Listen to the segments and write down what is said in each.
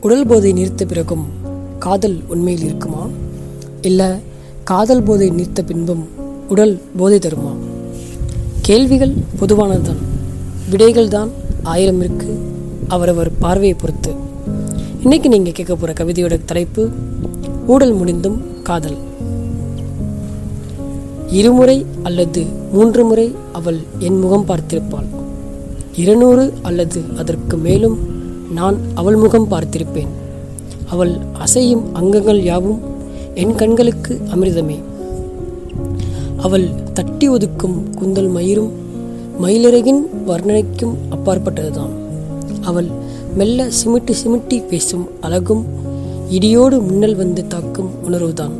உடல் போதை நிறுத்த பிறகும் காதல் உண்மையில் இருக்குமா? இல்லை காதல் போதை நிறுத்த பின்பும் உடல் போதை தருமா? கேள்விகள் பொதுவானதுதான். விடைகள் தான் ஆயிரம் இருக்கு. அவரவர் பார்வையை பொறுத்து. இன்னைக்கு நீங்கள் கேட்க போகிற கவிதையோட தலைப்பு ஊடல் முடிந்தும் காதல். இருமுறை அல்லது மூன்று முறை அவள் என் முகம் பார்த்திருப்பாள். இருநூறு அல்லது அதற்கு மேலும் நான் அவள் முகம் பார்த்திருப்பேன். அவள் அசையும் அங்கங்கள் யாவும் என் கண்களுக்கு அமிர்தமே. அவள் தட்டி ஒதுக்கும் குந்தல் மயிரும் மயிலிறகின் வர்ணனைக்கும் அப்பாற்பட்டதுதான். அவள் மெல்ல சிமிட்டி சிமிட்டி பேசும் அழகும் இடியோடு முன்னல் வந்து தாக்கும் உணர்வுதான்.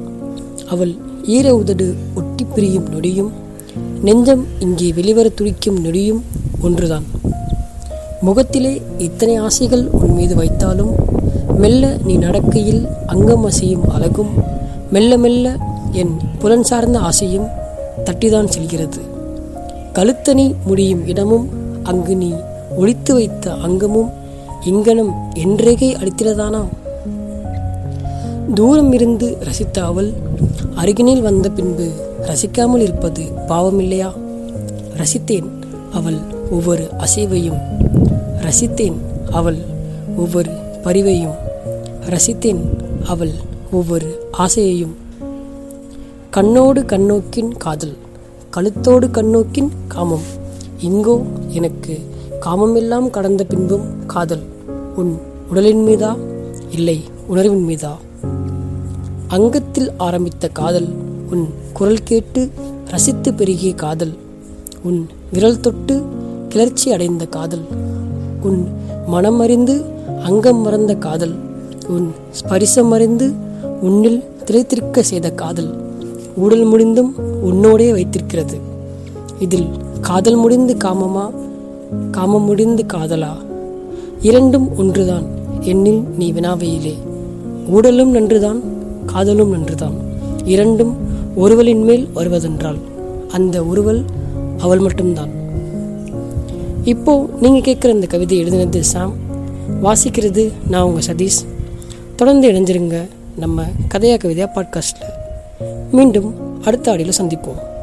அவள் ஈர உதடு ஒட்டி பிரியும் நொடியும் நெஞ்சம் இங்கே வெளிவர துடிக்கும் நொடியும் ஒன்றுதான். முகத்திலே இத்தனை ஆசைகள் உன் மீது வைத்தாலும் மெல்ல நீ நடக்கையில் அங்கம் அசையும் அழகும் மெல்ல மெல்ல என் புலன் சார்ந்த ஆசையும் தட்டிதான் செல்கிறது. கழுத்தணி முடியும் இடமும் அங்கு நீ ஒழித்து வைத்த அங்கமும் இங்கனம் என்றேகே அளித்திரதானா தூரம் இருந்து ரசித்த அவள் அருகினில் வந்த பின்பு ரசிக்காமல் இருப்பது பாவமில்லையா? ரசித்தேன் அவள் ஒவ்வொரு அசைவையும். ரசித்தேன் அவள் ஒவ்வொரு பரிவையும். ரசித்தேன் அவள் ஒவ்வொரு ஆசையையும். கண்ணோடு கண்ணோக்கின் காதல் கழுத்தோடு கண்ணோக்கின் காமம். இங்கோ எனக்கு காமமெல்லாம் கடந்த பின்பும் காதல். உன் உடலின் மீதா? இல்லை உணர்வின் மீதா? அங்கத்தில் ஆரம்பித்த காதல் உன் குரல் கேட்டு ரசித்து பெருகிய காதல். உன் விரல் தொட்டு கிளர்ச்சி அடைந்த காதல் உன் மனம் அறிந்து அங்கம் மறந்த காதல் உன் ஸ்பரிசம் அறிந்து உன்னில் திளைத்திருக்க செய்த காதல் ஊடல் முடிந்தும் உன்னோடே வைத்திருக்கிறது. இதில் காதல் முடிந்து காமமா? காமம் முடிந்து காதலா? இரண்டும் ஒன்றுதான் என்னில் நீ வினாவையிலே. ஊடலும் நன்றுதான் காதலும் நன்றுதான். இரண்டும் ஒருவலின் மேல் வருவதென்றால் அந்த ஒருவள் அவள் மட்டும்தான். இப்போ நீங்க கேட்குற இந்த கவிதை எழுதினது சாம். வாசிக்கிறது நான் உங்க சதீஷ். தொடர்ந்து இணைஞ்சிருங்க நம்ம கதையா கவிதையா பாட்காஸ்ட்டில் மீண்டும் அடுத்த ஆடியில் சந்திப்போம்.